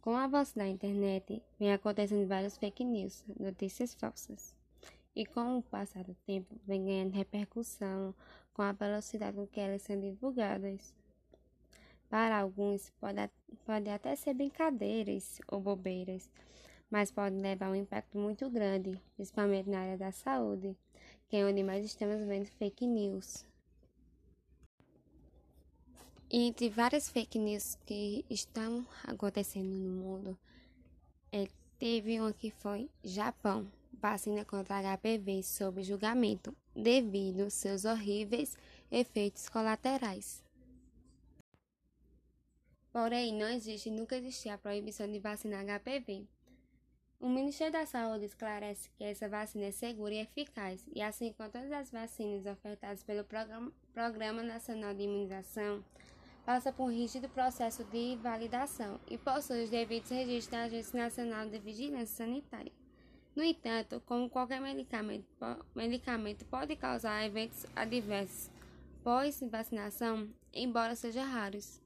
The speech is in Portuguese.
Com o avanço da internet, vem acontecendo várias fake news, notícias falsas. E com o passar do tempo, vem ganhando repercussão com a velocidade com que elas são divulgadas. Para alguns, pode, pode até ser brincadeiras ou bobeiras, mas pode levar um impacto muito grande, principalmente na área da saúde, que é onde mais estamos vendo fake news. Entre várias fake news que estão acontecendo no mundo, é, teve uma que foi Japão, vacina contra HPV sob julgamento devido aos seus horríveis efeitos colaterais. Porém, não existe e nunca existiu a proibição de vacinar HPV. O Ministério da Saúde esclarece que essa vacina é segura e eficaz, e assim como todas as vacinas ofertadas pelo Programa Nacional de Imunização, passa por um rígido processo de validação e possui os devidos registros da Agência Nacional de Vigilância Sanitária. No entanto, como qualquer medicamento, medicamento pode causar eventos adversos pós-vacinação, embora sejam raros.